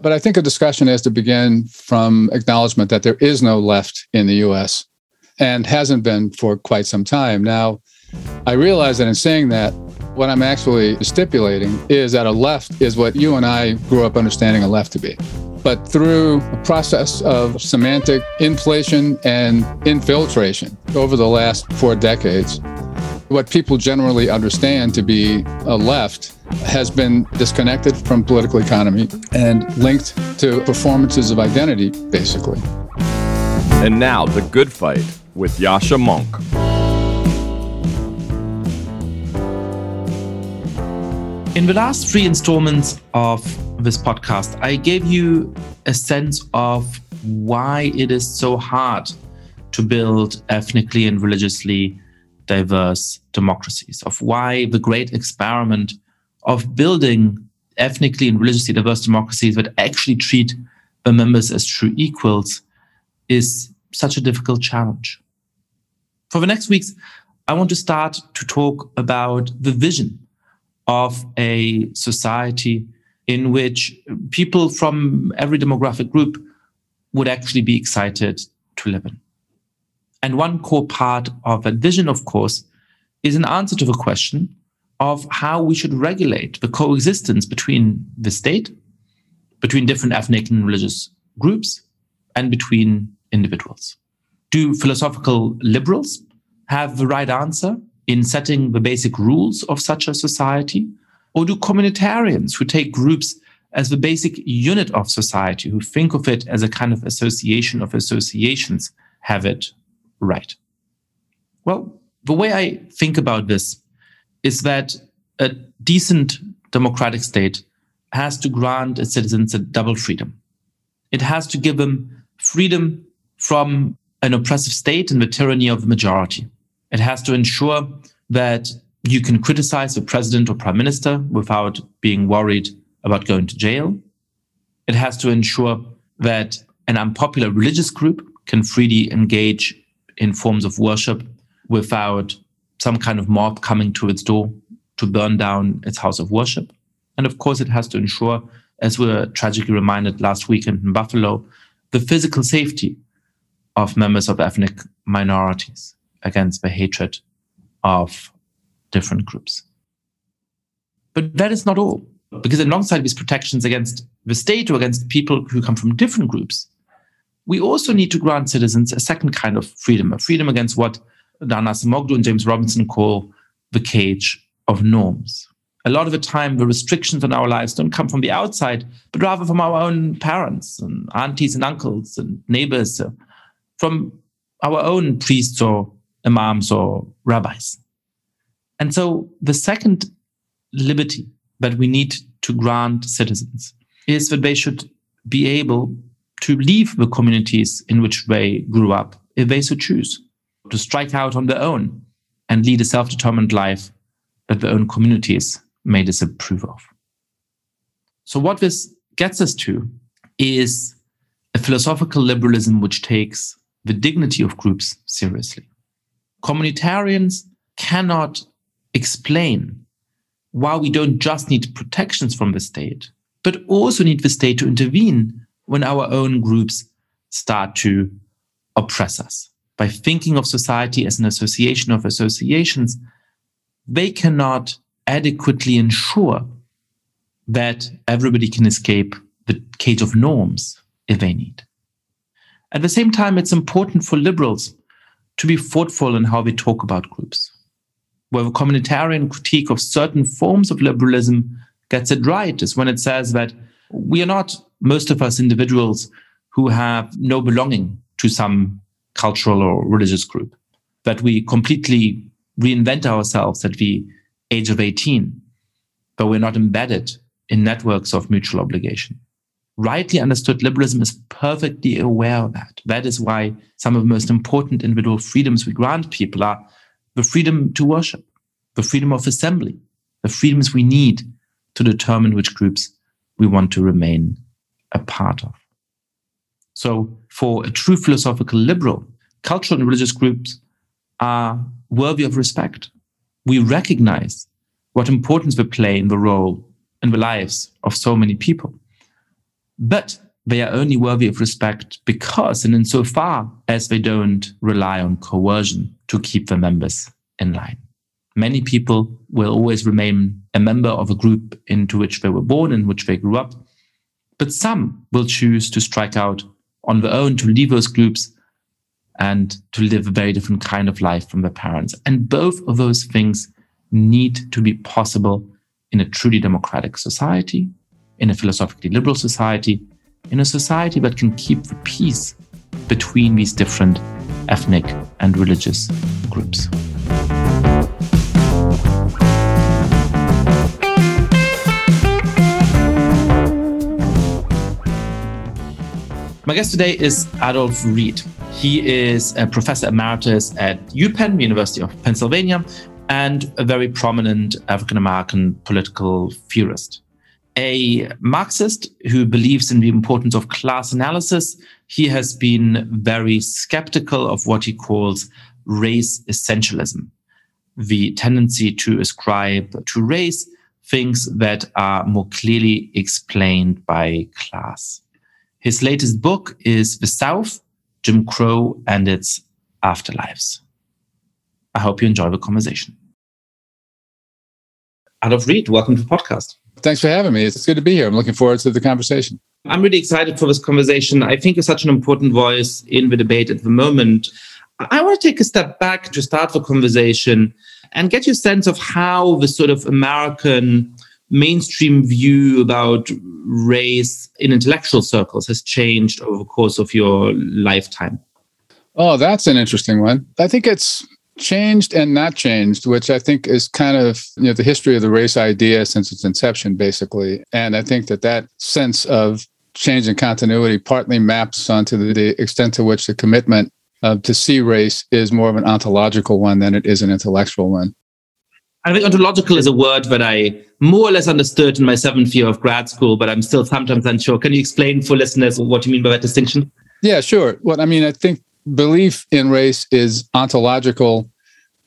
But I think a discussion has to begin from acknowledgement that there is no left in the US and hasn't been for quite some time. Now, I realize that in saying that, what I'm actually stipulating is that a left is what you and I grew up understanding a left to be. But through a process of semantic inflation and infiltration over the last four decades, what people generally understand to be a left has been disconnected from political economy and linked to performances of identity, basically. And now, The Good Fight with Yascha Mounk. In the last three installments of this podcast, I gave you a sense of why it is so hard to build ethnically and religiously diverse democracies, of why the great experiment of building ethnically and religiously diverse democracies that actually treat the members as true equals is such a difficult challenge. For the next weeks, I want to start to talk about the vision of a society in which people from every demographic group would actually be excited to live in. And one core part of that vision, of course, is an answer to the question of how we should regulate the coexistence between the state, between different ethnic and religious groups, and between individuals. Do philosophical liberals have the right answer in setting the basic rules of such a society? Or do communitarians who take groups as the basic unit of society, who think of it as a kind of association of associations, have it right? Well, the way I think about this is that a decent democratic state has to grant its citizens a double freedom. It has to give them freedom from an oppressive state and the tyranny of the majority. It has to ensure that you can criticize the president or prime minister without being worried about going to jail. It has to ensure that an unpopular religious group can freely engage in forms of worship without some kind of mob coming to its door to burn down its house of worship. And of course, it has to ensure, as we were tragically reminded last weekend in Buffalo, the physical safety of members of ethnic minorities against the hatred of different groups. But that is not all, because alongside these protections against the state or against people who come from different groups, we also need to grant citizens a second kind of freedom, a freedom against what Daron Acemoglu and James Robinson call the cage of norms. A lot of the time, the restrictions on our lives don't come from the outside, but rather from our own parents and aunties and uncles and neighbors, uh, from our own priests or imams or rabbis. And so the second liberty that we need to grant citizens is that they should be able to leave the communities in which they grew up if they so choose to strike out on their own and lead a self determined life that their own communities may disapprove of. So, what this gets us to is a philosophical liberalism which takes the dignity of groups seriously. Communitarians cannot explain why we don't just need protections from the state, but also need the state to intervene when our own groups start to oppress us by thinking of society as an association of associations, they cannot adequately ensure that everybody can escape the cage of norms if they need. At the same time, it's important for liberals to be thoughtful in how we talk about groups. Where the communitarian critique of certain forms of liberalism gets it right is when it says that we are not, most of us individuals, who have no belonging to some cultural or religious group, that we completely reinvent ourselves at the age of 18, but we're not embedded in networks of mutual obligation. Rightly understood, liberalism is perfectly aware of that. That is why some of the most important individual freedoms we grant people are the freedom to worship, the freedom of assembly, the freedoms we need to determine which groups we want to remain a part of. So, for a true philosophical liberal, cultural and religious groups are worthy of respect. We recognize what importance they play in the role in the lives of so many people. But they are only worthy of respect because and insofar as they don't rely on coercion to keep the members in line. Many people will always remain a member of a group into which they were born, in which they grew up. But some will choose to strike out on their own to leave those groups and to live a very different kind of life from their parents. And both of those things need to be possible in a truly democratic society, in a philosophically liberal society, in a society that can keep the peace between these different ethnic and religious groups. My guest today is Adolph Reed. He is a professor emeritus at UPenn, University of Pennsylvania, and a very prominent African American political theorist. A Marxist who believes in the importance of class analysis, he has been very skeptical of what he calls race essentialism, the tendency to ascribe to race things that are more clearly explained by class. His latest book is The South, Jim Crow and its Afterlives. I hope you enjoy the conversation. Adolph Reed, welcome to the podcast. Thanks for having me. It's good to be here. I'm looking forward to the conversation. I'm really excited for this conversation. I think you're such an important voice in the debate at the moment. I want to take a step back to start the conversation and get your sense of how the sort of American mainstream view about race in intellectual circles has changed over the course of your lifetime. Oh, that's an interesting one. I think it's changed and not changed, which I think is kind of you know the history of the race idea since its inception, basically. And I think that that sense of change and continuity partly maps onto the, extent to which the commitment uh, to see race is more of an ontological one than it is an intellectual one. I think ontological is a word that I more or less understood in my seventh year of grad school, but I'm still sometimes unsure. Can you explain for listeners what you mean by that distinction? Yeah, sure. What I mean, I think belief in race is ontological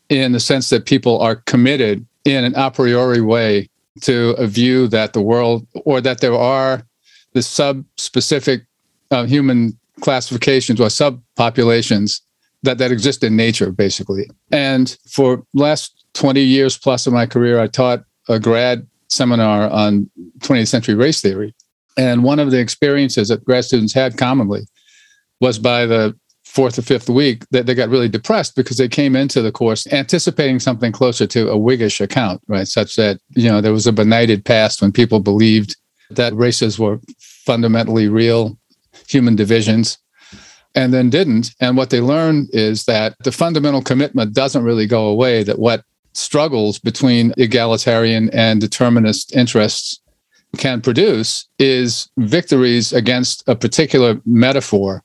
in the sense that people are committed in an a priori way to a view that the world or that there are the sub specific uh, human classifications or subpopulations that, that exist in nature, basically. And for last 20 years plus of my career, I taught a grad seminar on 20th century race theory. And one of the experiences that grad students had commonly was by the fourth or fifth week that they got really depressed because they came into the course anticipating something closer to a Whiggish account, right? Such that, you know, there was a benighted past when people believed that races were fundamentally real human divisions and then didn't. And what they learned is that the fundamental commitment doesn't really go away, that what struggles between egalitarian and determinist interests can produce is victories against a particular metaphor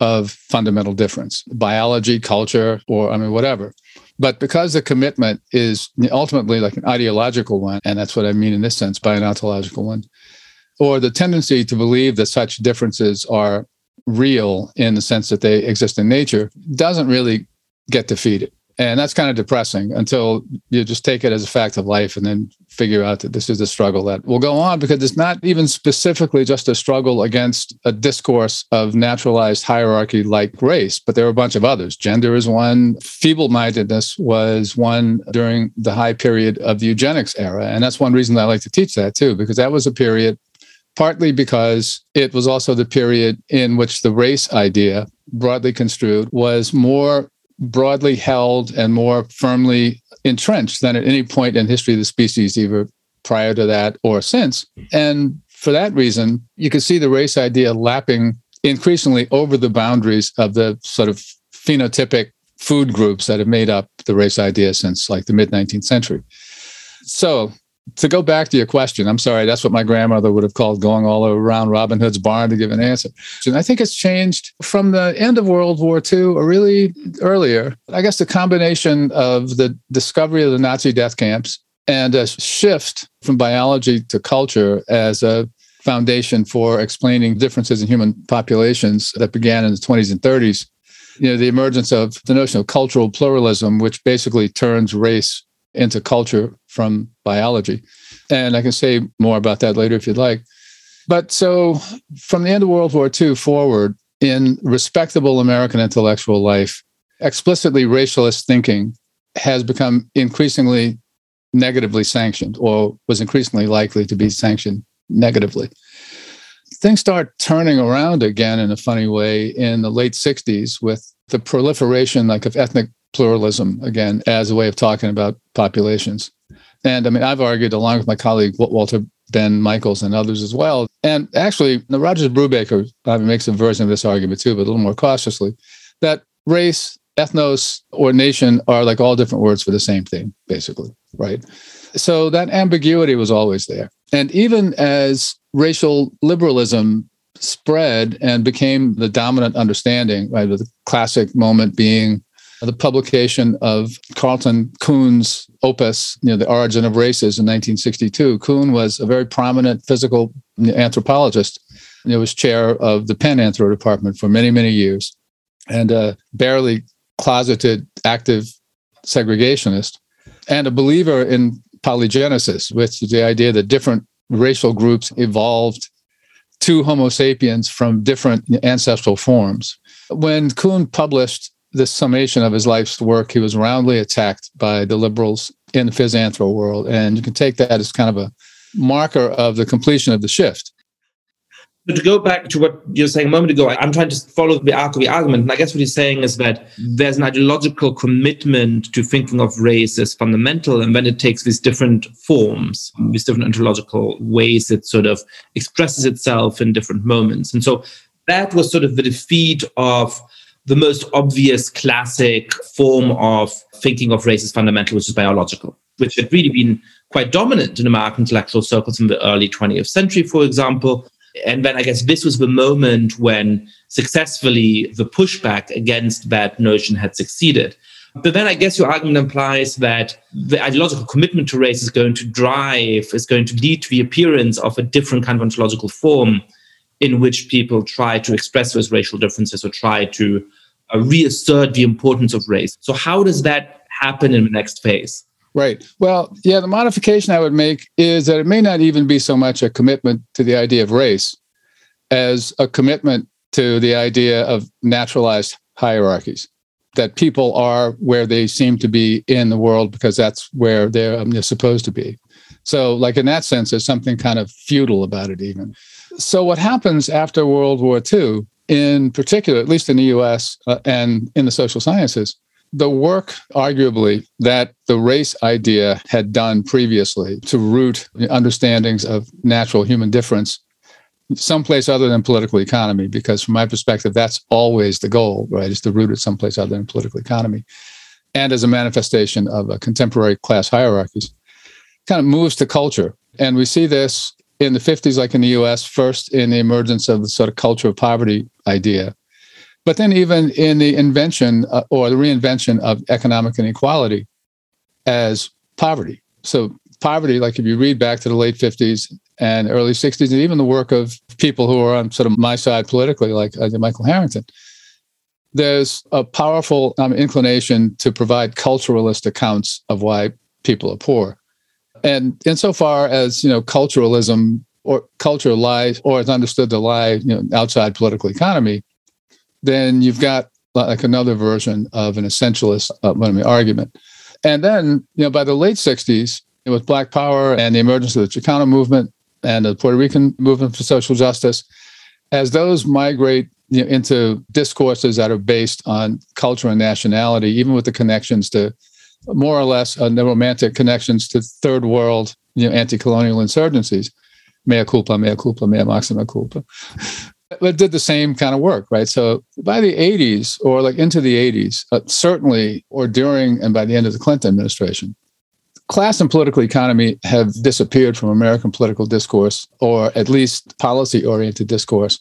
of fundamental difference biology, culture, or I mean, whatever. But because the commitment is ultimately like an ideological one, and that's what I mean in this sense by an ontological one, or the tendency to believe that such differences are real in the sense that they exist in nature, doesn't really get defeated. And that's kind of depressing until you just take it as a fact of life and then figure out that this is a struggle that will go on because it's not even specifically just a struggle against a discourse of naturalized hierarchy like race, but there are a bunch of others. Gender is one, feeble mindedness was one during the high period of the eugenics era. And that's one reason I like to teach that too, because that was a period partly because it was also the period in which the race idea, broadly construed, was more broadly held and more firmly entrenched than at any point in history of the species, either prior to that or since. And for that reason, you can see the race idea lapping increasingly over the boundaries of the sort of phenotypic food groups that have made up the race idea since like the mid 19th century. So to go back to your question, I'm sorry, that's what my grandmother would have called going all around Robin Hood's barn to give an answer. And I think it's changed from the end of World War II or really earlier. I guess the combination of the discovery of the Nazi death camps and a shift from biology to culture as a foundation for explaining differences in human populations that began in the 20s and 30s. You know, the emergence of the notion of cultural pluralism, which basically turns race into culture from biology. And I can say more about that later if you'd like. But so from the end of World War II forward, in respectable American intellectual life, explicitly racialist thinking has become increasingly negatively sanctioned or was increasingly likely to be sanctioned negatively. Things start turning around again in a funny way in the late 60s with the proliferation like of ethnic pluralism again as a way of talking about populations. And I mean, I've argued along with my colleague Walter Benn Michaels and others as well. And actually, Rogers Brubaker makes a version of this argument too, but a little more cautiously, that race, ethnos, or nation are like all different words for the same thing, basically, right? So that ambiguity was always there. And even as racial liberalism spread and became the dominant understanding, right, the classic moment being the publication of Carleton Coon's opus, you know, The Origin of Races in 1962. Coon was a very prominent physical anthropologist. He was chair of the Penn Anthro Department for many, many years and a barely closeted active segregationist and a believer in polygenesis, which is the idea that different racial groups evolved to Homo sapiens from different ancestral forms. When Coon published the summation of his life's work, he was roundly attacked by the liberals in the phys anthro world. And you can take that as kind of a marker of the completion of the shift. But to go back to what you were saying a moment ago, I'm trying to follow the arc of the argument. And I guess what he's saying is that there's an ideological commitment to thinking of race as fundamental. And then it takes these different forms, these different ontological ways it sort of expresses itself in different moments. And so that was sort of the defeat of the most obvious classic form of thinking of race as fundamental, which is biological, which had really been quite dominant in American intellectual circles in the early 20th century, for example. And then I guess this was the moment when successfully the pushback against that notion had succeeded. But then I guess your argument implies that the ideological commitment to race is going to drive, is going to lead to the appearance of a different kind of ontological form in which people try to express those racial differences or try to uh, reassert the importance of race. So, how does that happen in the next phase? Right. Well, yeah, the modification I would make is that it may not even be so much a commitment to the idea of race as a commitment to the idea of naturalized hierarchies, that people are where they seem to be in the world because that's where they're, um, they're supposed to be. So, like in that sense, there's something kind of feudal about it, even. So, what happens after World War II, in particular, at least in the US uh, and in the social sciences, the work, arguably, that the race idea had done previously to root understandings of natural human difference someplace other than political economy, because from my perspective, that's always the goal, right? Is to root it someplace other than political economy. And as a manifestation of a contemporary class hierarchies, kind of moves to culture. And we see this in the 50s, like in the US, first in the emergence of the sort of culture of poverty idea. But then, even in the invention uh, or the reinvention of economic inequality as poverty. So, poverty, like if you read back to the late 50s and early 60s, and even the work of people who are on sort of my side politically, like uh, Michael Harrington, there's a powerful um, inclination to provide culturalist accounts of why people are poor. And insofar as you know, culturalism or culture lies or is understood to lie you know, outside political economy, then you've got like another version of an essentialist uh, argument. And then, you know, by the late 60s, with Black Power and the emergence of the Chicano movement and the Puerto Rican movement for social justice, as those migrate you know, into discourses that are based on culture and nationality, even with the connections to more or less uh, the romantic connections to third world you know, anti-colonial insurgencies, mea culpa, mea culpa, mea maxima culpa. But did the same kind of work, right? So by the 80s or like into the 80s, uh, certainly, or during and by the end of the Clinton administration, class and political economy have disappeared from American political discourse, or at least policy oriented discourse,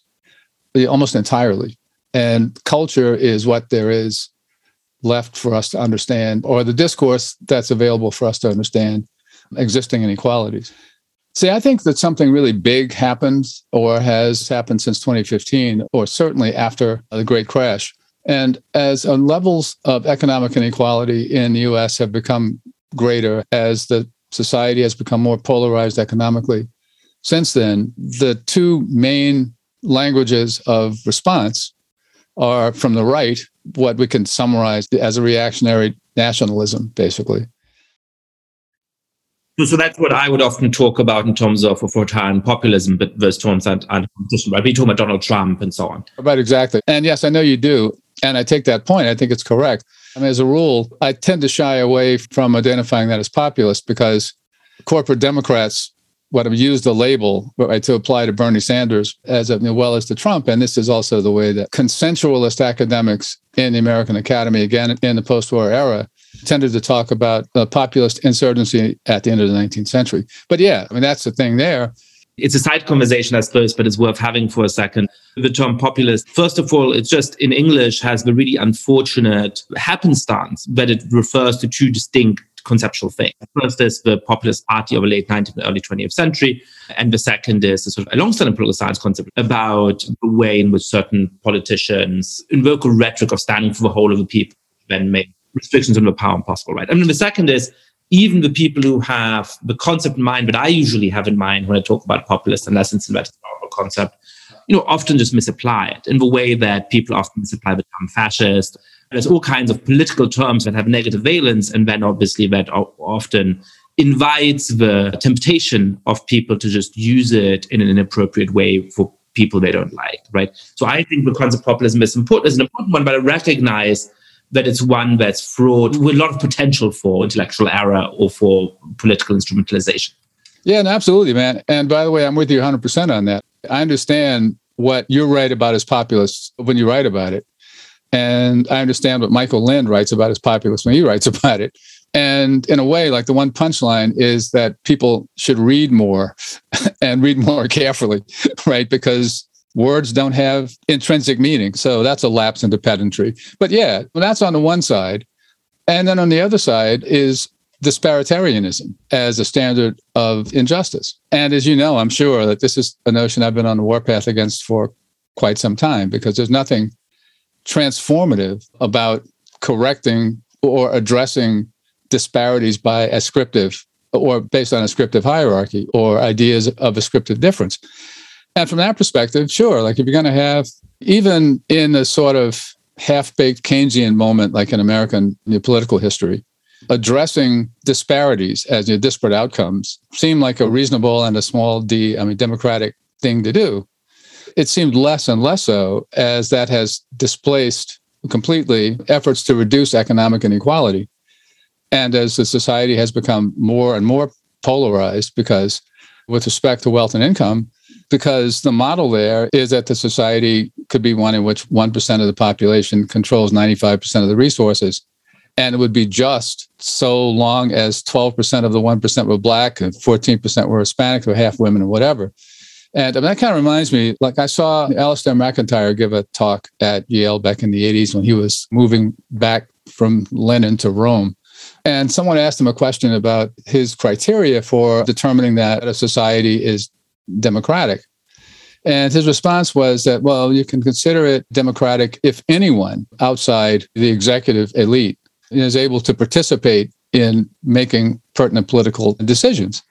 almost entirely. And culture is what there is left for us to understand, or the discourse that's available for us to understand existing inequalities. See, I think that something really big happened or has happened since 2015, or certainly after the Great Crash. And as uh, levels of economic inequality in the US have become greater, as the society has become more polarized economically, since then, the two main languages of response are from the right, what we can summarize as a reactionary nationalism, basically. So that's what I would often talk about in terms of authoritarian populism, but versus terms and, and competition, right? We talk about Donald Trump and so on. Right, exactly. And yes, I know you do. And I take that point. I think it's correct. I mean, as a rule, I tend to shy away from identifying that as populist because corporate Democrats would have used the label right, to apply to Bernie Sanders as well as to Trump. And this is also the way that consensualist academics in the American Academy, again in the post-war era, tended to talk about the populist insurgency at the end of the 19th century. But yeah, I mean, that's the thing there. It's a side conversation, I suppose, but it's worth having for a second. The term populist, first of all, it's just in English has the really unfortunate happenstance that it refers to two distinct conceptual things. First is the populist party of the late 19th and early 20th century. And the second is a sort of a long-standing political science concept about the way in which certain politicians invoke a rhetoric of standing for the whole of the people, then make restrictions on the power impossible, right? I mean, the second is even the people who have the concept in mind that I usually have in mind when I talk about populist and in that concept, you know, often just misapply it in the way that people often misapply the term fascist. There's all kinds of political terms that have negative valence, and then obviously that often invites the temptation of people to just use it in an inappropriate way for people they don't like, right? So I think the concept of populism is important, is an important one, but I recognize that it's one that's fraught with a lot of potential for intellectual error or for political instrumentalization. Yeah, absolutely, man. And by the way, I'm with you 100% on that. I understand what you're right about as populist when you write about it. And I understand what Michael Lind writes about as populist when he writes about it. And in a way, like the one punchline is that people should read more and read more carefully, right? Because words don't have intrinsic meaning. So that's a lapse into pedantry. But yeah, that's on the one side. And then on the other side is disparitarianism as a standard of injustice. And as you know, I'm sure that this is a notion I've been on the warpath against for quite some time because there's nothing transformative about correcting or addressing disparities by ascriptive or based on ascriptive hierarchy or ideas of ascriptive difference. And from that perspective, sure, like if you're going to have, even in a sort of half baked Keynesian moment, like in American political history, addressing disparities as your disparate outcomes seemed like a reasonable and a small d, I mean, democratic thing to do. It seemed less and less so as that has displaced completely efforts to reduce economic inequality. And as the society has become more and more polarized, because with respect to wealth and income, because the model there is that the society could be one in which 1% of the population controls 95% of the resources. And it would be just so long as 12% of the 1% were black and 14% were Hispanic or half women or whatever. And that kind of reminds me, like I saw Alasdair MacIntyre give a talk at Yale back in the 80s when he was moving back from Lenin to Rome. And someone asked him a question about his criteria for determining that a society is democratic. And his response was that, well, you can consider it democratic if anyone outside the executive elite is able to participate in making pertinent political decisions.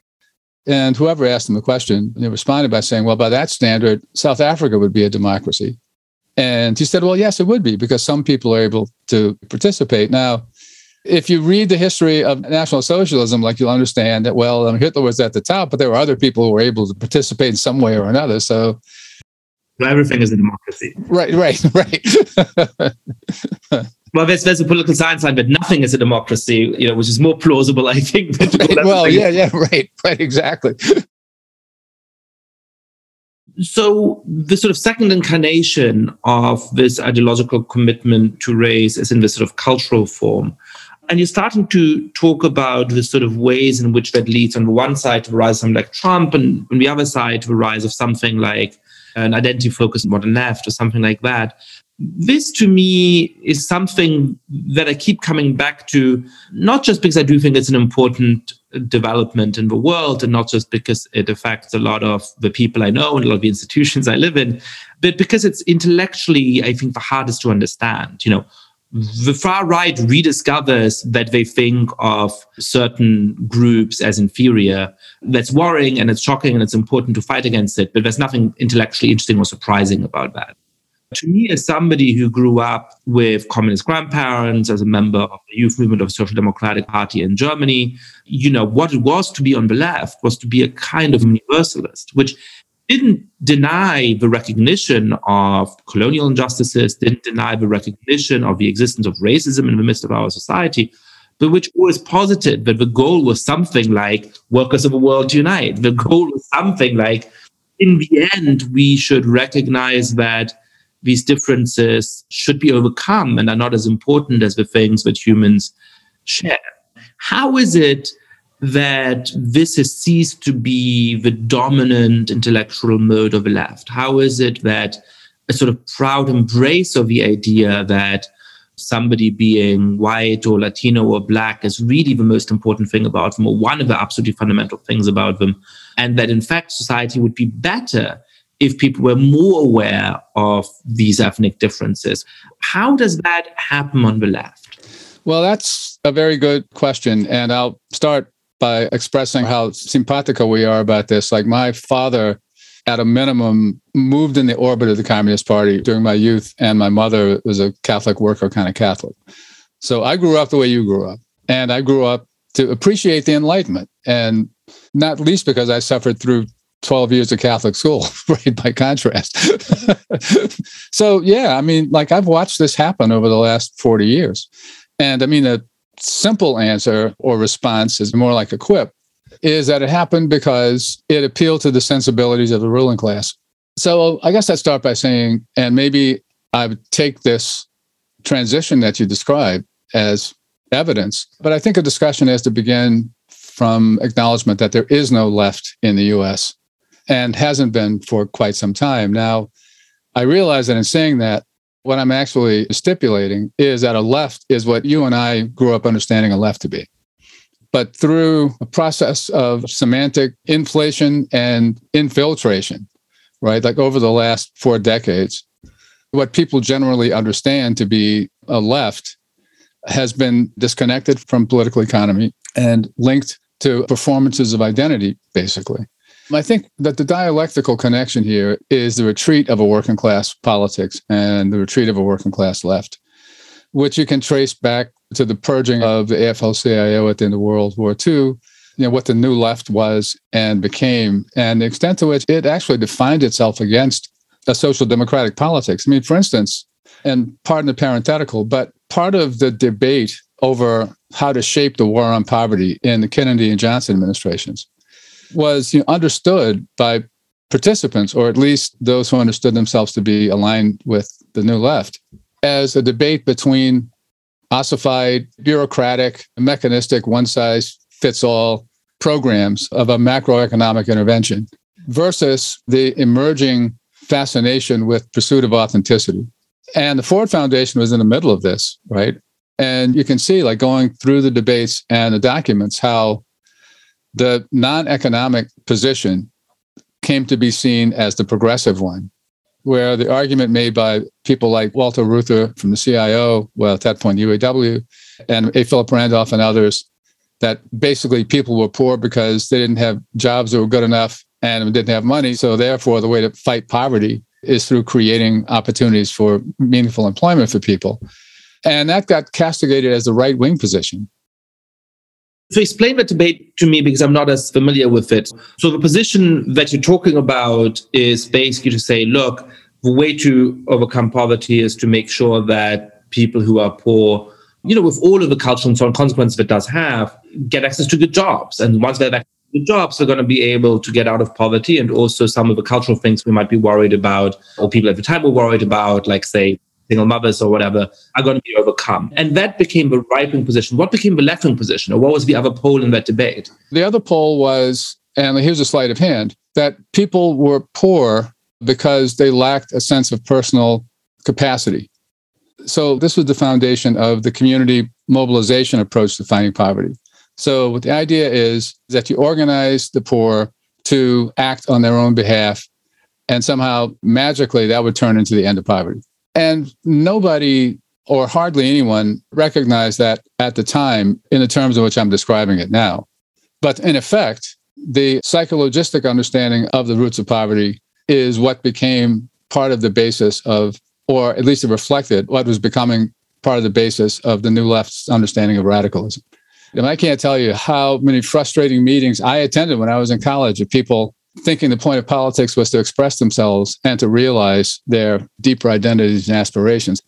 And whoever asked him the question, they responded by saying, well, by that standard, South Africa would be a democracy. And he said, well, yes, it would be because some people are able to participate. Now, if you read the history of National Socialism, like you'll understand that, well, um, Hitler was at the top, but there were other people who were able to participate in some way or another. So everything is a democracy. Right, right, right. well, there's, there's a political science line, but nothing is a democracy, you know, which is more plausible, I think. Right, well, yeah, yeah, right, right, exactly. So the sort of second incarnation of this ideological commitment to race is in this sort of cultural form. And you're starting to talk about the sort of ways in which that leads on the one side to the rise of something like Trump, and on the other side to the rise of something like an identity focused modern left or something like that. This to me is something that I keep coming back to, not just because I do think it's an important development in the world, and not just because it affects a lot of the people I know and a lot of the institutions I live in, but because it's intellectually, I think, the hardest to understand. You know, the far right rediscovers that they think of certain groups as inferior. That's worrying and it's shocking and it's important to fight against it, but there's nothing intellectually interesting or surprising about that. To me, as somebody who grew up with communist grandparents, as a member of the youth movement of the Social Democratic Party in Germany, you know, what it was to be on the left was to be a kind of universalist, which didn't deny the recognition of colonial injustices, didn't deny the recognition of the existence of racism in the midst of our society, but which always posited that the goal was something like workers of the world unite. The goal was something like, in the end, we should recognize that these differences should be overcome and are not as important as the things that humans share. How is it that this has ceased to be the dominant intellectual mode of the left? How is it that a sort of proud embrace of the idea that somebody being white or Latino or black is really the most important thing about them, or one of the absolutely fundamental things about them, and that in fact society would be better if people were more aware of these ethnic differences. How does that happen on the left? Well, that's a very good question. And I'll start by expressing how simpatico we are about this. Like my father, at a minimum, moved in the orbit of the Communist Party during my youth, and my mother was a Catholic worker, kind of Catholic. So I grew up the way you grew up, and I grew up to appreciate the Enlightenment, and not least because I suffered through 12 years of Catholic school, right? By contrast. so, yeah, I mean, like I've watched this happen over the last 40 years. And I mean, the simple answer or response is more like a quip is that it happened because it appealed to the sensibilities of the ruling class. So I guess I'd start by saying, and maybe I would take this transition that you described as evidence, but I think a discussion has to begin from acknowledgement that there is no left in the US and hasn't been for quite some time. Now, I realize that in saying that, what I'm actually stipulating is that a left is what you and I grew up understanding a left to be. But through a process of semantic inflation and infiltration, right? Like over the last four decades, what people generally understand to be a left has been disconnected from political economy and linked to performances of identity, basically. I think that the dialectical connection here is the retreat of a working class politics and the retreat of a working class left, which you can trace back to the purging of the AFL CIO at the end of World War II, you know, what the new left was and became, and the extent to which it actually defined itself against a social democratic politics. I mean, for instance, and pardon the parenthetical, but part of the debate over how to shape the war on poverty in the Kennedy and Johnson administrations was you know, understood by participants, or at least those who understood themselves to be aligned with the new left, as a debate between ossified, bureaucratic, mechanistic, one size fits all programs of a macroeconomic intervention versus the emerging fascination with pursuit of authenticity. And the Ford Foundation was in the middle of this, right? And you can see, like going through the debates and the documents, how the non economic position came to be seen as the progressive one, where the argument made by people like Walter Reuther from the CIO, well, at that point, UAW, and A. Philip Randolph and others, that basically people were poor because they didn't have jobs that were good enough and didn't have money. So, therefore, the way to fight poverty is through creating opportunities for meaningful employment for people. And that got castigated as the right wing position. So explain the debate to me because I'm not as familiar with it. So the position that you're talking about is basically to say, look, the way to overcome poverty is to make sure that people who are poor, you know, with all of the cultural and social consequences it does have, get access to good jobs. And once they have access to good jobs, they're going to be able to get out of poverty. And also some of the cultural things we might be worried about, or people at the time were worried about, like say single mothers or whatever, are going to be overcome. And that became the right wing position. What became the left wing position, or what was the other pole in that debate? The other pole was, and here's a sleight of hand, that people were poor because they lacked a sense of personal capacity. So this was the foundation of the community mobilization approach to fighting poverty. So the idea is that you organize the poor to act on their own behalf, and somehow magically that would turn into the end of poverty. And nobody or hardly anyone recognized that at the time in the terms in which I'm describing it now. But in effect, the psychologistic understanding of the roots of poverty is what became part of the basis of, or at least it reflected what was becoming part of the basis of the new left's understanding of radicalism. And I can't tell you how many frustrating meetings I attended when I was in college of people thinking the point of politics was to express themselves and to realize their deeper identities and aspirations.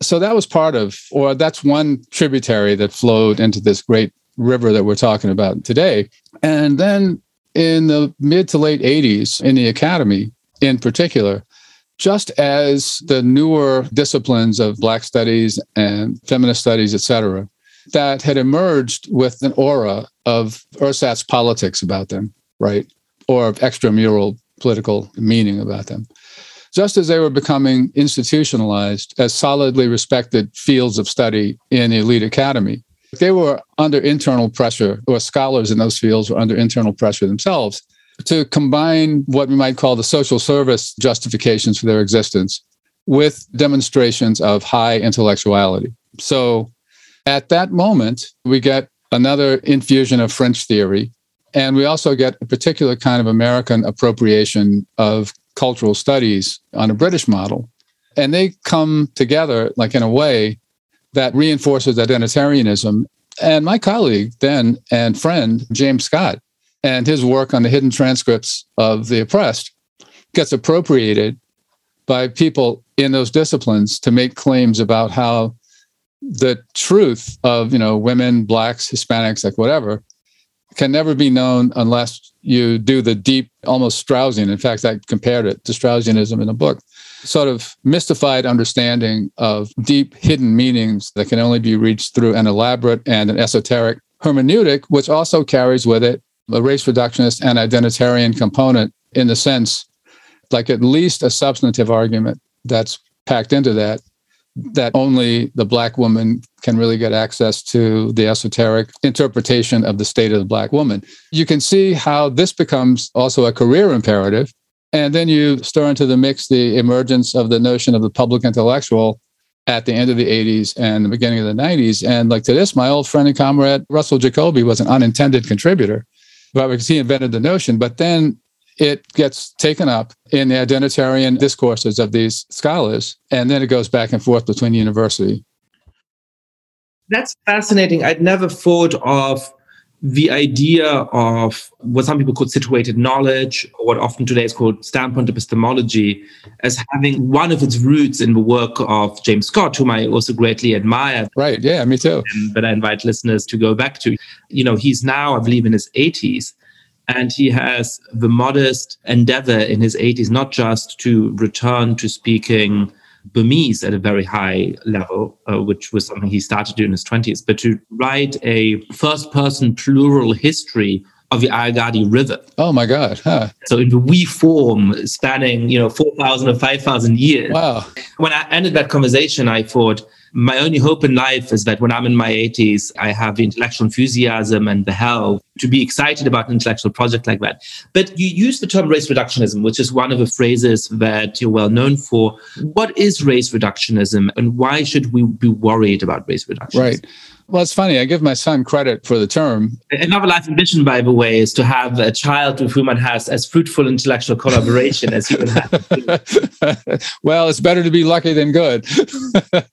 So that was part of, or that's one tributary that flowed into this great river that we're talking about today. And then in the mid to late 80s, in the academy in particular, just as the newer disciplines of Black studies and feminist studies, et cetera, that had emerged with an aura of ersatz politics about them, right? Or of extramural political meaning about them. Just as they were becoming institutionalized as solidly respected fields of study in elite academy, they were under internal pressure, or scholars in those fields were under internal pressure themselves to combine what we might call the social service justifications for their existence with demonstrations of high intellectuality. So at that moment, we get another infusion of French theory, and we also get a particular kind of American appropriation of cultural studies on a British model. And they come together like in a way that reinforces identitarianism. And my colleague then and friend, James Scott, and his work on the hidden transcripts of the oppressed gets appropriated by people in those disciplines to make claims about how the truth of you know women blacks hispanics like whatever can never be known unless you do the deep almost straussian in fact i compared it to straussianism in the book sort of mystified understanding of deep hidden meanings that can only be reached through an elaborate and an esoteric hermeneutic which also carries with it a race reductionist and identitarian component in the sense like at least a substantive argument that's packed into that that only the black woman can really get access to the esoteric interpretation of the state of the black woman. You can see how this becomes also a career imperative. And then you stir into the mix the emergence of the notion of the public intellectual at the end of the 80s and the beginning of the 90s. And like to this, my old friend and comrade Russell Jacoby was an unintended contributor, but because he invented the notion. But then it gets taken up in the identitarian discourses of these scholars, and then it goes back and forth between the university. That's fascinating. I'd never thought of the idea of what some people call situated knowledge, or what often today is called standpoint epistemology, as having one of its roots in the work of James Scott, whom I also greatly admire. Right. Yeah, me too. Um, but I invite listeners to go back to. You know, he's now, I believe, in his 80s and he has the modest endeavor in his 80s not just to return to speaking Burmese at a very high level, uh, which was something he started doing in his 20s, but to write a first person plural history of the Ayeyarwady River. Oh my God. Huh. So in the we form spanning, you know, 4,000 or 5,000 years. Wow. When I ended that conversation, I thought, my only hope in life is that when I'm in my 80s, I have the intellectual enthusiasm and the hell to be excited about an intellectual project like that. But you use the term race reductionism, which is one of the phrases that you're well known for. What is race reductionism and why should we be worried about race reductionism? Right. Well, it's funny. I give my son credit for the term. Another life ambition, by the way, is to have a child with whom one has as fruitful intellectual collaboration as you can have. well, it's better to be lucky than good.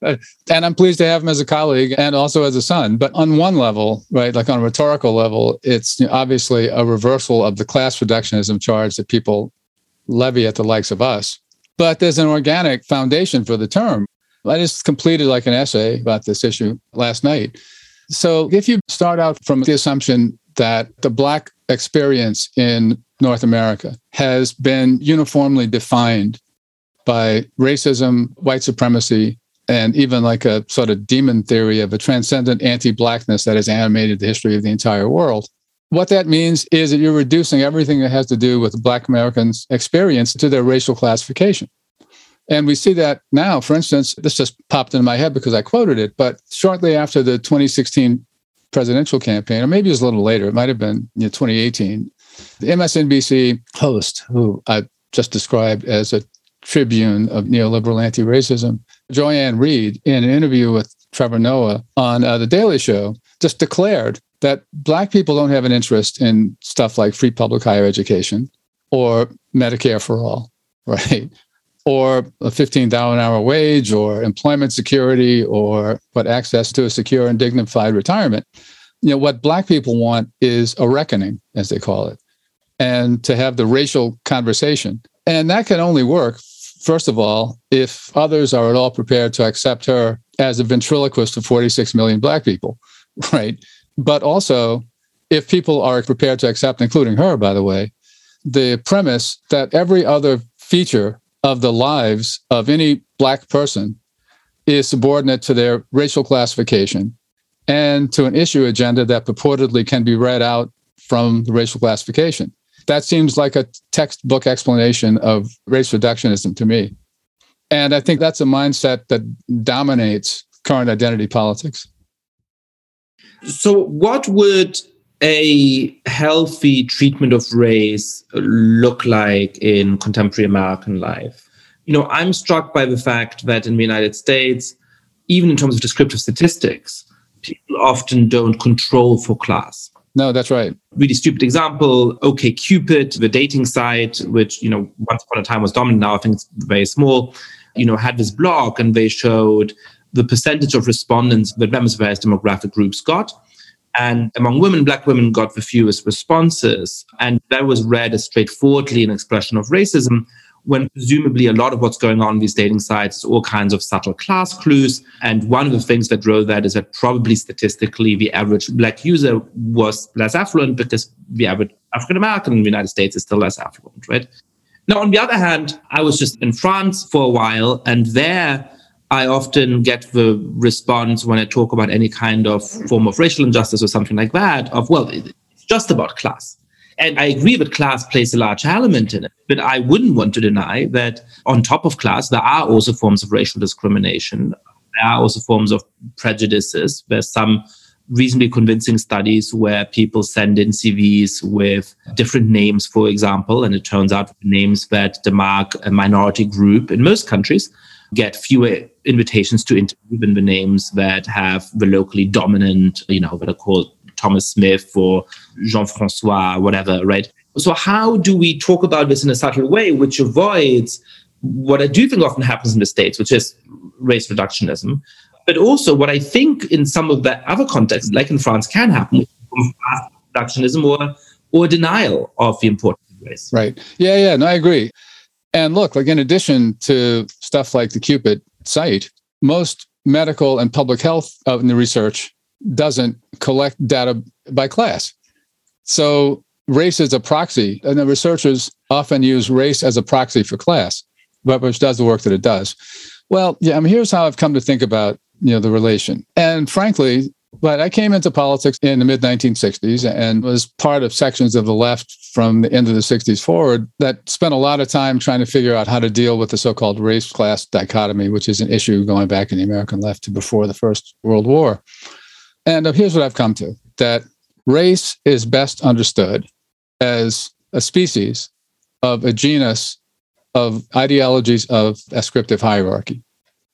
and I'm pleased to have him as a colleague and also as a son. But on one level, right, like on a rhetorical level, it's obviously a reversal of the class reductionism charge that people levy at the likes of us. But there's an organic foundation for the term. I just completed like an essay about this issue last night. So if you start out from the assumption that the Black experience in North America has been uniformly defined by racism, white supremacy, and even like a sort of demon theory of a transcendent anti Blackness that has animated the history of the entire world. What that means is that you're reducing everything that has to do with Black Americans' experience to their racial classification. And we see that now, for instance, this just popped into my head because I quoted it, but shortly after the 2016 presidential campaign, or maybe it was a little later, it might have been you know, 2018, the MSNBC host, who I just described as a tribune of neoliberal anti racism, Joy-Ann in an interview with Trevor Noah on uh, The Daily Show, just declared that Black people don't have an interest in stuff like free public higher education or Medicare for all, right? Or a $15 an hour wage or employment security or what access to a secure and dignified retirement. You know, what Black people want is a reckoning, as they call it, and to have the racial conversation. And that can only work, first of all, if others are at all prepared to accept her as a ventriloquist of 46 million Black people, right? But also, if people are prepared to accept, including her, by the way, the premise that every other feature of the lives of any Black person is subordinate to their racial classification and to an issue agenda that purportedly can be read out from the racial classification. That seems like a textbook explanation of race reductionism to me. And I think that's a mindset that dominates current identity politics. So, what would a healthy treatment of race look like in contemporary American life? You know, I'm struck by the fact that in the United States, even in terms of descriptive statistics, people often don't control for class. No, that's right. Really stupid example. OkCupid, the dating site, which you know once upon a time was dominant, now I think it's very small. You know, had this blog, and they showed the percentage of respondents that members of various demographic groups got. And among women, black women got the fewest responses. And that was read as straightforwardly an expression of racism, when presumably a lot of what's going on in these dating sites is all kinds of subtle class clues. And one of the things that drove that is that probably statistically the average black user was less affluent because the average African American in the United States is still less affluent, right? Now, on the other hand, I was just in France for a while, and there I often get the response when I talk about any kind of form of racial injustice or something like that of, well, it's just about class. And I agree that class plays a large element in it, but I wouldn't want to deny that on top of class, there are also forms of racial discrimination. There are also forms of prejudices. There's some reasonably convincing studies where people send in CVs with different names, for example, and it turns out names that demark a minority group in most countries get fewer invitations to interview than the names that have the locally dominant, you know, what are called Thomas Smith or Jean Francois, whatever, right? So, how do we talk about this in a subtle way which avoids what I do think often happens in the States, which is race reductionism? But also, what I think in some of the other contexts, like in France, can happen, reductionism or, or denial of the importance of race. Right. Yeah, yeah, no, I agree. And look, like in addition to stuff like the Cupid site, most medical and public health uh, in the research doesn't collect data by class. So race is a proxy, and the researchers often use race as a proxy for class, but which does the work that it does. Well, yeah, I mean, here's how I've come to think about you know the relation. And frankly, but I came into politics in the mid 1960s and was part of sections of the left from the end of the 60s forward that spent a lot of time trying to figure out how to deal with the so called race class dichotomy, which is an issue going back in the American left to before the First World War. And uh, here's what I've come to that race is best understood as a species of a genus of ideologies of ascriptive hierarchy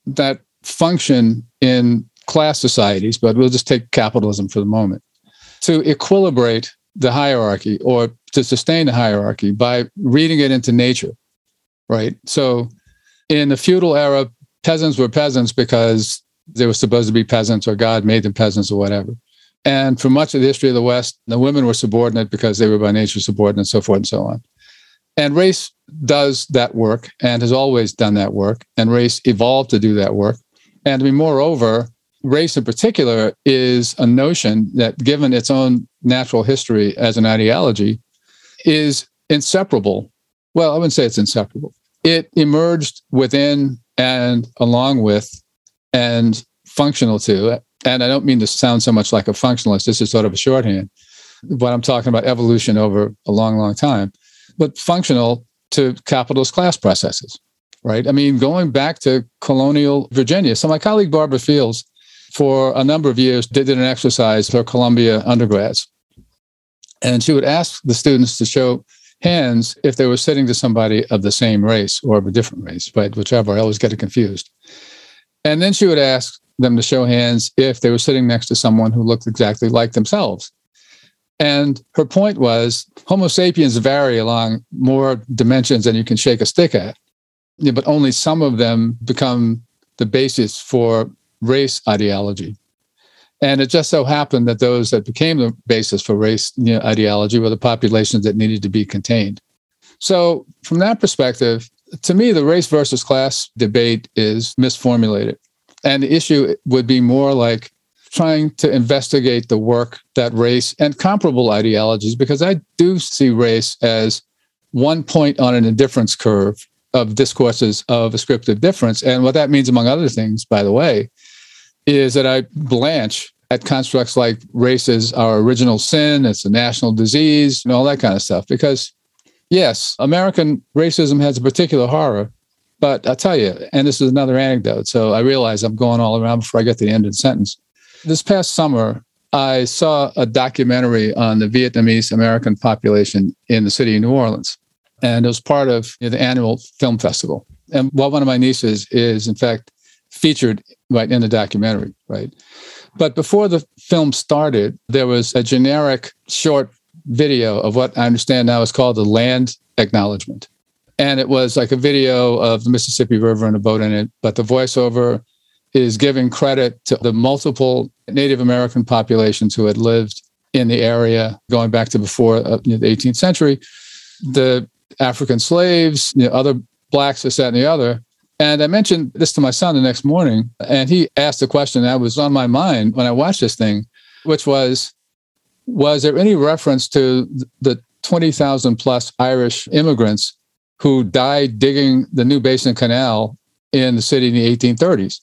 that function in class societies, but we'll just take capitalism for the moment, to equilibrate the hierarchy or to sustain the hierarchy by reading it into nature, right? So in the feudal era, peasants were peasants because they were supposed to be peasants or God made them peasants or whatever. And for much of the history of the West, the women were subordinate because they were by nature subordinate, so forth and so on. And race does that work and has always done that work. And race evolved to do that work. And I mean, moreover, race in particular is a notion that, given its own natural history as an ideology, is inseparable. Well, I wouldn't say it's inseparable. It emerged within and along with and functional to, and I don't mean to sound so much like a functionalist, this is sort of a shorthand, but I'm talking about evolution over a long, long time, but functional to capitalist class processes, right? I mean, going back to colonial Virginia. So my colleague Barbara Fields for a number of years did an exercise for Columbia undergrads. And she would ask the students to show hands if they were sitting to somebody of the same race or of a different race, right? Whichever. I always get it confused. And then she would ask them to show hands if they were sitting next to someone who looked exactly like themselves. And her point was Homo sapiens vary along more dimensions than you can shake a stick at, but only some of them become the basis for race ideology. And it just so happened that those that became the basis for race you know, ideology were the populations that needed to be contained. So, from that perspective, to me, the race versus class debate is misformulated. And the issue would be more like trying to investigate the work that race and comparable ideologies, because I do see race as one point on an indifference curve of discourses of ascriptive difference. And what that means, among other things, by the way, is that I blanch at constructs like race is our original sin, it's a national disease, and all that kind of stuff. Because, yes, American racism has a particular horror, but I'll tell you, and this is another anecdote. So I realize I'm going all around before I get to the end of the sentence. This past summer, I saw a documentary on the Vietnamese American population in the city of New Orleans. And it was part of the annual film festival. And well, one of my nieces is, in fact, featured right in the documentary, right? But before the film started, there was a generic short video of what I understand now is called the land acknowledgement. And it was like a video of the Mississippi River and a boat in it. But the voiceover is giving credit to the multiple Native American populations who had lived in the area going back to before uh, the 18th century, the African slaves, you know, other blacks, this, that, and the other. And I mentioned this to my son the next morning, and he asked a question that was on my mind when I watched this thing, which was Was there any reference to the 20,000 plus Irish immigrants who died digging the New Basin Canal in the city in the 1830s.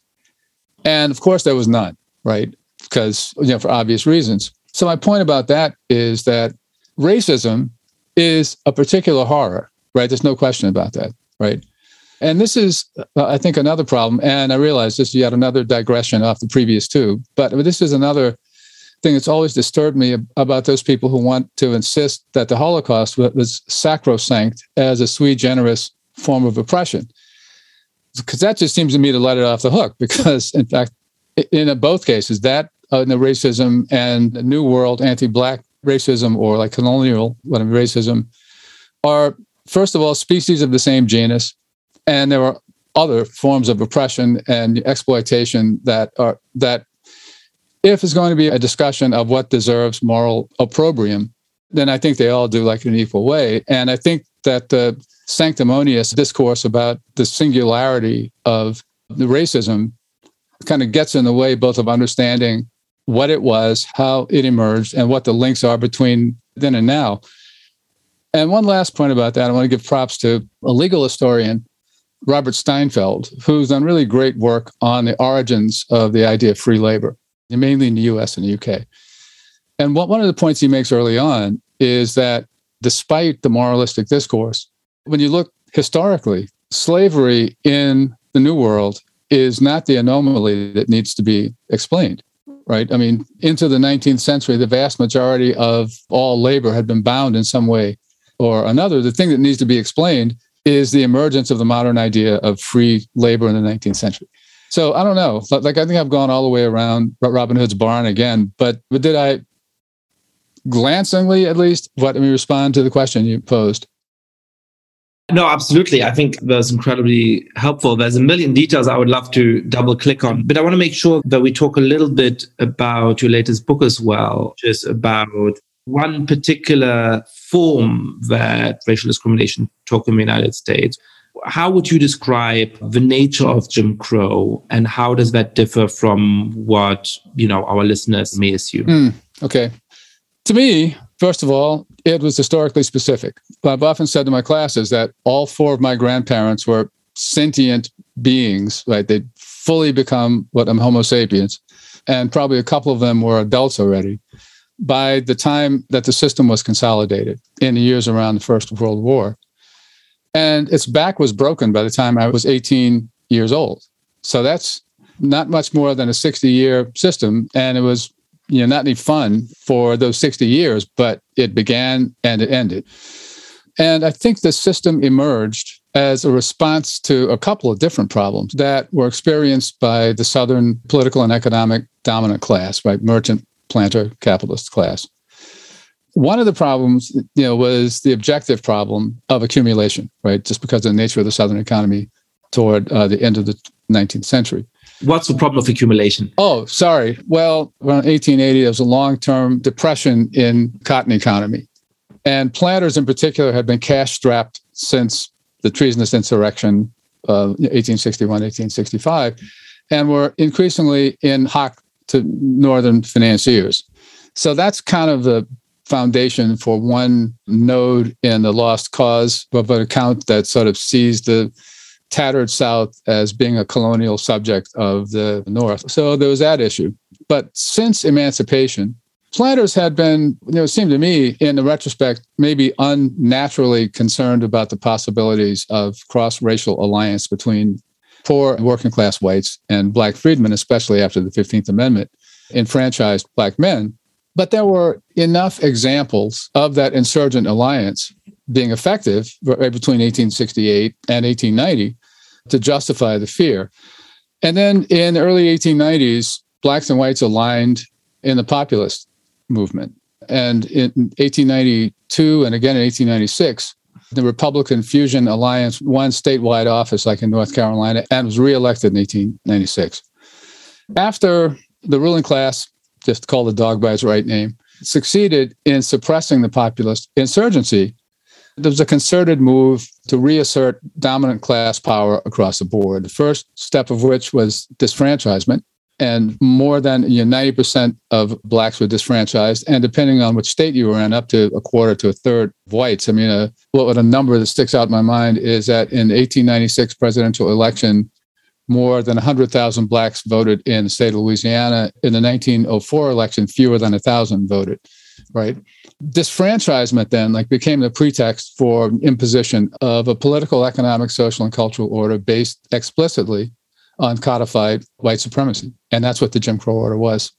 And of course, there was none, right? Because, you know, for obvious reasons. So, my point about that is that racism is a particular horror, right? There's no question about that, right? And this is, uh, I think, another problem. And I realize this is yet another digression off the previous two, but this is another thing that's always disturbed me about those people who want to insist that the Holocaust was sacrosanct as a sui generis form of oppression. Because that just seems to me to let it off the hook. Because, in fact, in both cases, that uh, the racism and the New World anti-black racism or like colonial racism are, first of all, species of the same genus, and there are other forms of oppression and exploitation that are that if it's going to be a discussion of what deserves moral opprobrium, then I think they all do like in an equal way. And I think that the sanctimonious discourse about the singularity of the racism kind of gets in the way both of understanding what it was, how it emerged, and what the links are between then and now. And one last point about that, I want to give props to a legal historian, Robert Steinfeld, who's done really great work on the origins of the idea of free labor mainly in the US and the UK. And what, one of the points he makes early on is that despite the moralistic discourse, when you look historically, slavery in the New World is not the anomaly that needs to be explained, right? I mean, into the 19th century, the vast majority of all labor had been bound in some way or another. The thing that needs to be explained is the emergence of the modern idea of free labor in the 19th century. So I don't know. Like I think I've gone all the way around Robin Hood's barn again, but but did I glancingly at least let me respond to the question you posed? No, absolutely. I think that's incredibly helpful. There's a million details I would love to double click on, but I want to make sure that we talk a little bit about your latest book as well, just about one particular form that racial discrimination took in the United States, how would you describe the nature of Jim Crow and how does that differ from what, you know, our listeners may assume? Mm, okay. To me, first of all, it was historically specific. I've often said to my classes that all four of my grandparents were sentient beings, right? They'd fully become what I'm Homo sapiens. And probably a couple of them were adults already by the time that the system was consolidated in the years around the First World War. And its back was broken by the time I was 18 years old. So that's not much more than a 60 year system. And it was, you know, not any fun for those 60 years, but it began and it ended. And I think the system emerged as a response to a couple of different problems that were experienced by the Southern political and economic dominant class, right? Merchant, planter, capitalist class. One of the problems, you know, was the objective problem of accumulation, right? Just because of the nature of the Southern economy toward uh, the end of the 19th century. What's the problem of accumulation? Oh, sorry. Well, around 1880, there was a long-term depression in cotton economy. And planters in particular had been cash strapped since the treasonous insurrection of 1861, 1865, and were increasingly in hock to northern financiers. So that's kind of the foundation for one node in the lost cause of an account that sort of sees the tattered South as being a colonial subject of the North. So there was that issue. But since emancipation, planters had been, you know, it seemed to me in the retrospect, maybe unnaturally concerned about the possibilities of cross racial alliance between poor working class whites and black freedmen, especially after the 15th Amendment enfranchised black men. But there were enough examples of that insurgent alliance being effective right between 1868 and 1890 to justify the fear. And then in the early 1890s, blacks and whites aligned in the populist movement. And in 1892 and again in 1896, the Republican Fusion Alliance won statewide office, like in North Carolina, and was reelected in 1896. After the ruling class, just call the dog by its right name, succeeded in suppressing the populist insurgency, there was a concerted move to reassert dominant class power across the board. The first step of which was disfranchisement. And more than you know, 90% of blacks were disfranchised. And depending on which state you were in, up to a quarter to a third of whites. I mean, uh, what a number that sticks out in my mind is that in 1896 presidential election, more than 100,000 blacks voted in the state of Louisiana. In the 1904 election, fewer than 1,000 voted, right? Disfranchisement then like became the pretext for imposition of a political, economic, social, and cultural order based explicitly on codified white supremacy. And that's what the Jim Crow order was.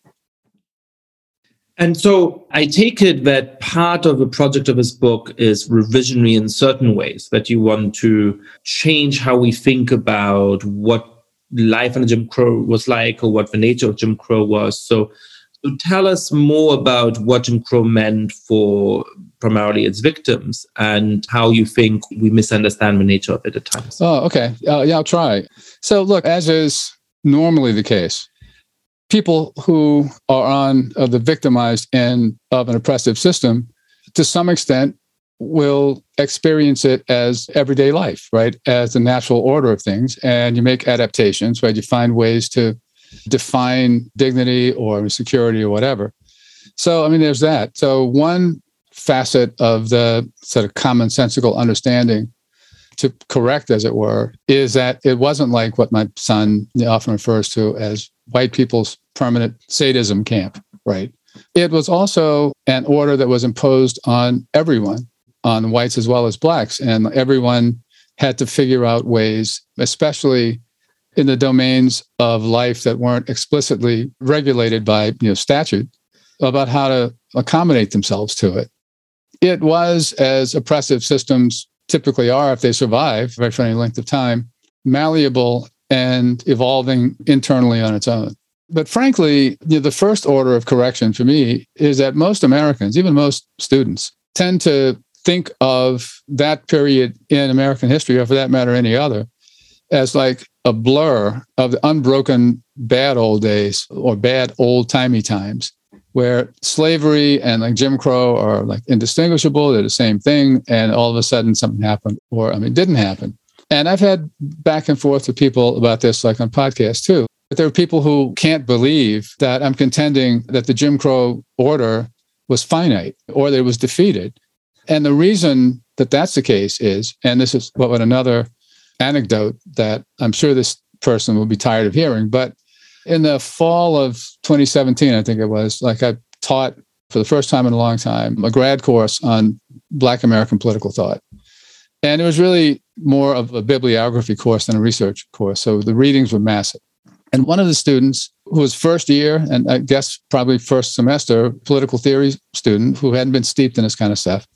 And so I take it that part of the project of this book is revisionary in certain ways, that you want to change how we think about what life under Jim Crow was like or what the nature of Jim Crow was. So, so tell us more about what Jim Crow meant for primarily its victims and how you think we misunderstand the nature of it at times. Oh, okay. Uh, yeah, I'll try. So, look, as is normally the case, people who are on uh, the victimized end of an oppressive system, to some extent, will experience it as everyday life, right? As the natural order of things. And you make adaptations, right? You find ways to define dignity or security or whatever. So, I mean, there's that. So, one facet of the sort of commonsensical understanding to correct, as it were, is that it wasn't like what my son often refers to as white people's permanent sadism camp, right? It was also an order that was imposed on everyone on whites as well as blacks. And everyone had to figure out ways, especially in the domains of life that weren't explicitly regulated by you know, statute, about how to accommodate themselves to it. It was, as oppressive systems typically are if they survive right, for any length of time, malleable and evolving internally on its own. But frankly, you know, the first order of correction for me is that most Americans, even most students, tend to think of that period in American history, or for that matter, any other, as like a blur of the unbroken bad old days or bad old timey times where slavery and like Jim Crow are like indistinguishable. They're the same thing. And all of a sudden something happened, or I mean, didn't happen. And I've had back and forth with people about this, like on podcasts too. But there are people who can't believe that I'm contending that the Jim Crow order was finite or that it was defeated. And the reason that that's the case is, and this is what, another anecdote that I'm sure this person will be tired of hearing, but in the fall of 2017, I think it was, like I taught for the first time in a long time a grad course on Black American political thought. And it was really more of a bibliography course than a research course. So the readings were massive. And one of the students who was first year and I guess probably first semester political theory student who hadn't been steeped in this kind of stuff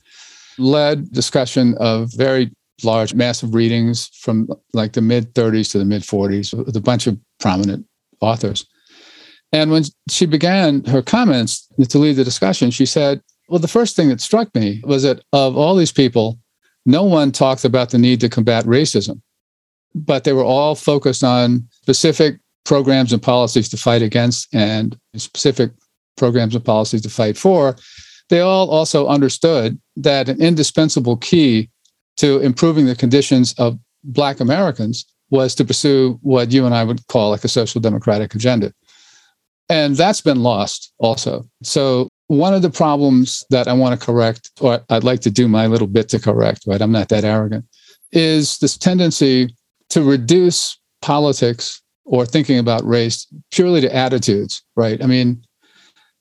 led discussion of very large, massive readings from like the mid 30s to the mid 40s with a bunch of prominent authors. And when she began her comments to lead the discussion, she said, Well, the first thing that struck me was that of all these people, no one talked about the need to combat racism, but they were all focused on specific programs and policies to fight against and specific programs and policies to fight for. They all also understood that an indispensable key to improving the conditions of Black Americans was to pursue what you and I would call like a social democratic agenda. And that's been lost also. So, one of the problems that I want to correct, or I'd like to do my little bit to correct, right? I'm not that arrogant, is this tendency to reduce politics or thinking about race purely to attitudes, right? I mean,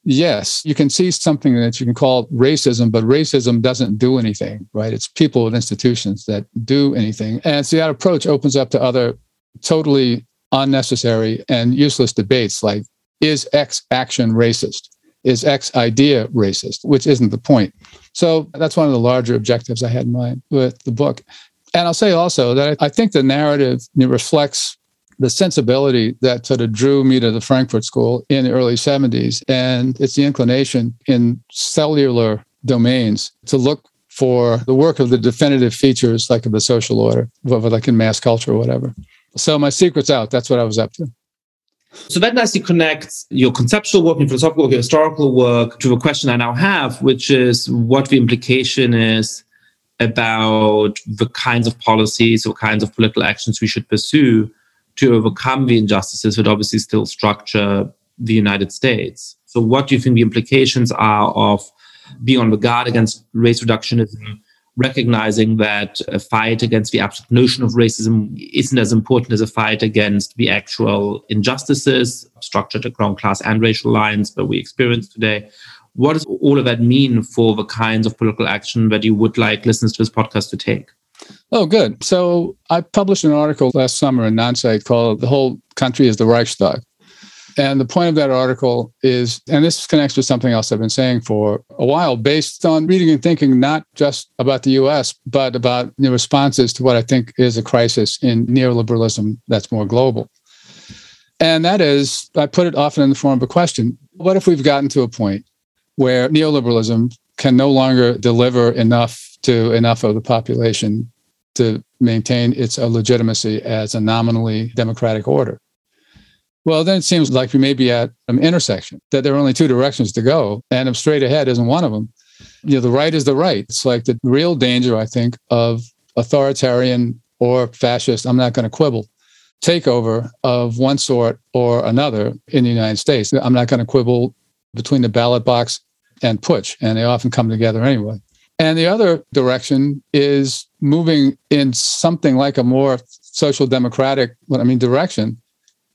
yes, you can see something that you can call racism, but racism doesn't do anything, right? It's people and institutions that do anything. And so that approach opens up to other totally unnecessary and useless debates like is X action racist? Is X idea racist? Which isn't the point. So that's one of the larger objectives I had in mind with the book. And I'll say also that I think the narrative reflects the sensibility that sort of drew me to the Frankfurt School in the early 70s. And it's the inclination in cellular domains to look for the work of the definitive features, like of the social order, like in mass culture or whatever. So my secret's out. That's what I was up to. So that nicely connects your conceptual work, your philosophical work, your historical work to a question I now have, which is what the implication is about the kinds of policies or kinds of political actions we should pursue to overcome the injustices that obviously still structure the United States. So, what do you think the implications are of being on the guard against race reductionism, recognizing that a fight against the abstract notion of racism isn't as important as a fight against the actual injustices structured along class and racial lines that we experience today? What does all of that mean for the kinds of political action that you would like listeners to this podcast to take? Oh, good. So I published an article last summer in Nonsite called The Whole Country is the Reichstag. And the point of that article is, and this connects with something else I've been saying for a while, based on reading and thinking not just about the US, but about the responses to what I think is a crisis in neoliberalism that's more global. And that is, I put it often in the form of a question what if we've gotten to a point where neoliberalism can no longer deliver enough to enough of the population to maintain its legitimacy as a nominally democratic order. Well, then it seems like we may be at an intersection, that there are only two directions to go, and straight ahead isn't one of them. You know, the right is the right. It's like the real danger, I think, of authoritarian or fascist, I'm not going to quibble, takeover of one sort or another in the United States. I'm not going to quibble between the ballot box and putsch, and they often come together anyway. And the other direction is moving in something like a more social democratic, what I mean, direction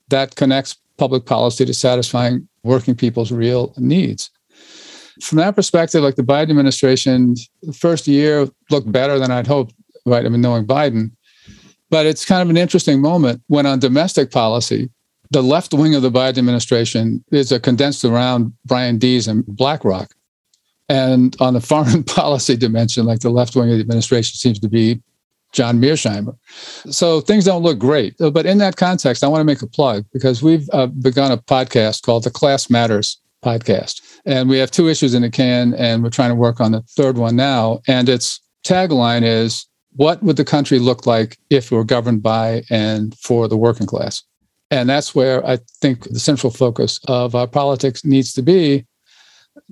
that connects public policy to satisfying working people's real needs. From that perspective, like the Biden administration, the first year looked better than I'd hoped, right? I mean, knowing Biden. But it's kind of an interesting moment when on domestic policy, the left wing of the Biden administration is a condensed around Brian Deese and BlackRock. And on the foreign policy dimension, like the left wing of the administration seems to be John Mearsheimer. So things don't look great. But in that context, I want to make a plug because we've uh, begun a podcast called the Class Matters podcast. And we have two issues in the can, and we're trying to work on the third one now. And its tagline is What would the country look like if we were governed by and for the working class? And that's where I think the central focus of our politics needs to be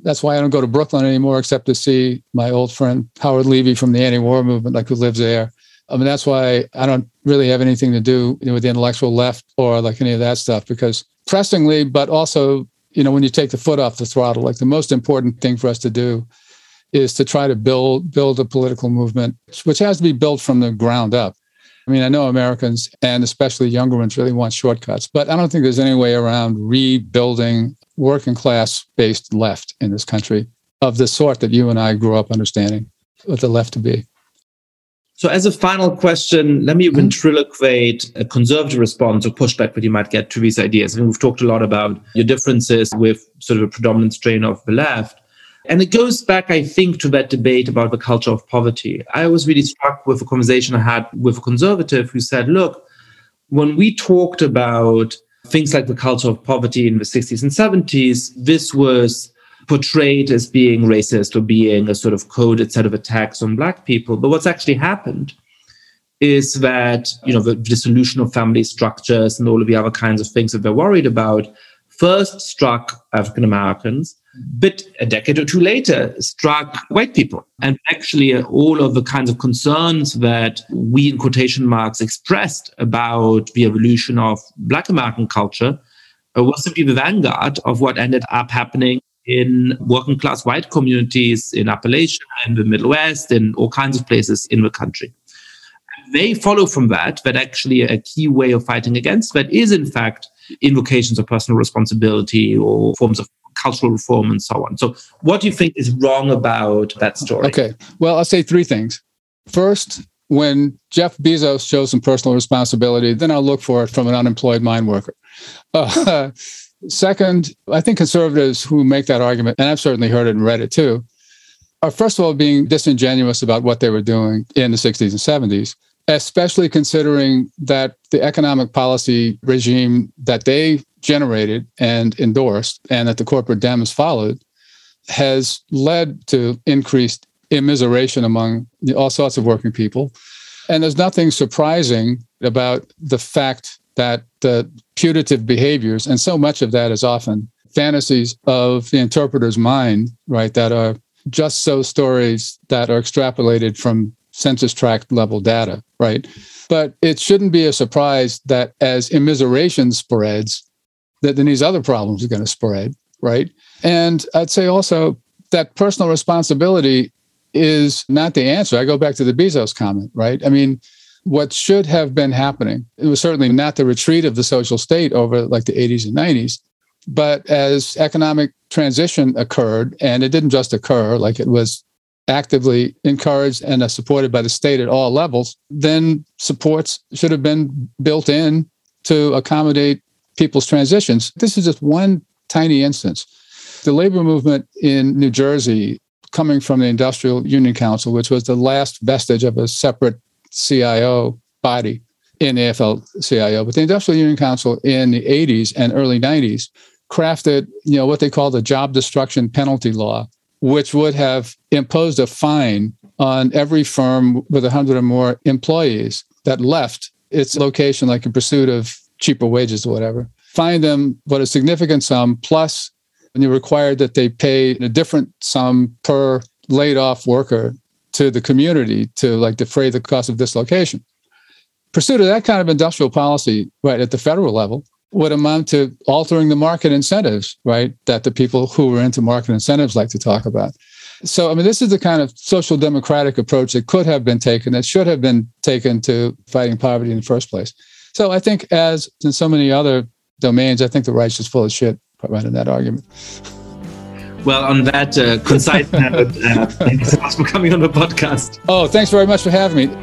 that's why I don't go to Brooklyn anymore, except to see my old friend Howard Levy from the anti-war movement, like who lives there. I mean, that's why I don't really have anything to do you know, with the intellectual left or like any of that stuff, because pressingly, but also, you know, when you take the foot off the throttle, like the most important thing for us to do is to try to build build a political movement, which has to be built from the ground up. I mean, I know Americans and especially younger ones really want shortcuts, but I don't think there's any way around rebuilding working class based left in this country of the sort that you and I grew up understanding what the left to be. So, as a final question, let me mm-hmm. ventriloquate a conservative response or pushback that you might get to these ideas. I mean, we've talked a lot about your differences with sort of a predominant strain of the left. And it goes back, I think, to that debate about the culture of poverty. I was really struck with a conversation I had with a conservative who said, look, when we talked about things like the culture of poverty in the 60s and 70s, this was portrayed as being racist or being a sort of coded set of attacks on black people. But what's actually happened is that, you know, the dissolution of family structures and all of the other kinds of things that they're worried about first struck African Americans, but a decade or two later struck white people. And actually, uh, all of the kinds of concerns that we, in quotation marks, expressed about the evolution of Black American culture uh, was simply the vanguard of what ended up happening in working class white communities in Appalachia, in the Middle West, in all kinds of places in the country they follow from that that actually a key way of fighting against that is in fact invocations of personal responsibility or forms of cultural reform and so on. So, what do you think is wrong about that story? Okay. Well, I'll say three things. First, when Jeff Bezos shows some personal responsibility, then I'll look for it from an unemployed mine worker. Uh, second, I think conservatives who make that argument, and I've certainly heard it and read it too, are first of all being disingenuous about what they were doing in the 60s and 70s especially considering that the economic policy regime that they generated and endorsed and that the corporate Dems followed has led to increased immiseration among all sorts of working people. And there's nothing surprising about the fact that the putative behaviors, and so much of that is often fantasies of the interpreter's mind, right, that are just so stories that are extrapolated from census tract level data, right? But it shouldn't be a surprise that as immiseration spreads, that then these other problems are going to spread, right? And I'd say also that personal responsibility is not the answer. I go back to the Bezos comment, right? I mean, what should have been happening, it was certainly not the retreat of the social state over like the 80s and 90s, but as economic transition occurred, and it didn't just occur, like it was actively encouraged and supported by the state at all levels, then supports should have been built in to accommodate people's transitions. This is just one tiny instance. The labor movement in New Jersey, coming from the Industrial Union Council, which was the last vestige of a separate CIO body in the AFL-CIO, but the Industrial Union Council in the 80s and early 90s crafted, you know, what they call the job destruction penalty law, which would have imposed a fine on every firm with 100 or more employees that left its location, like in pursuit of cheaper wages or whatever. Fine them what a significant sum plus and you're required that they pay a different sum per laid off worker to the community to like defray the cost of dislocation. Pursuit of that kind of industrial policy, right, at the federal level would amount to altering the market incentives, right? That the people who are into market incentives like to talk about. So, I mean, this is the kind of social democratic approach that could have been taken, that should have been taken to fighting poverty in the first place. So, I think, as in so many other domains, I think the right's just full of shit right in that argument. Well, on that uh, concise note, uh, thanks so much for coming on the podcast. Oh, thanks very much for having me.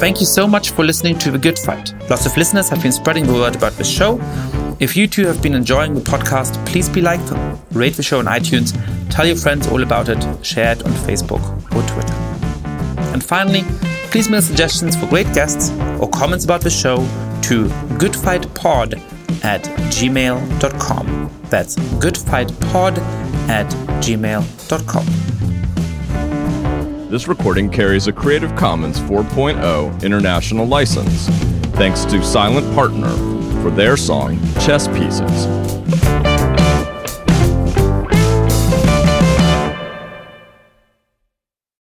Thank you so much for listening to The Good Fight. Lots of listeners have been spreading the word about the show. If you too have been enjoying the podcast, please be like, rate the show on iTunes, tell your friends all about it, share it on Facebook or Twitter. And finally, please mail suggestions for great guests or comments about the show to goodfightpod at gmail.com. That's goodfightpod at gmail.com. This recording carries a Creative Commons 4.0 international license. Thanks to Silent Partner for their song, Chess Pieces.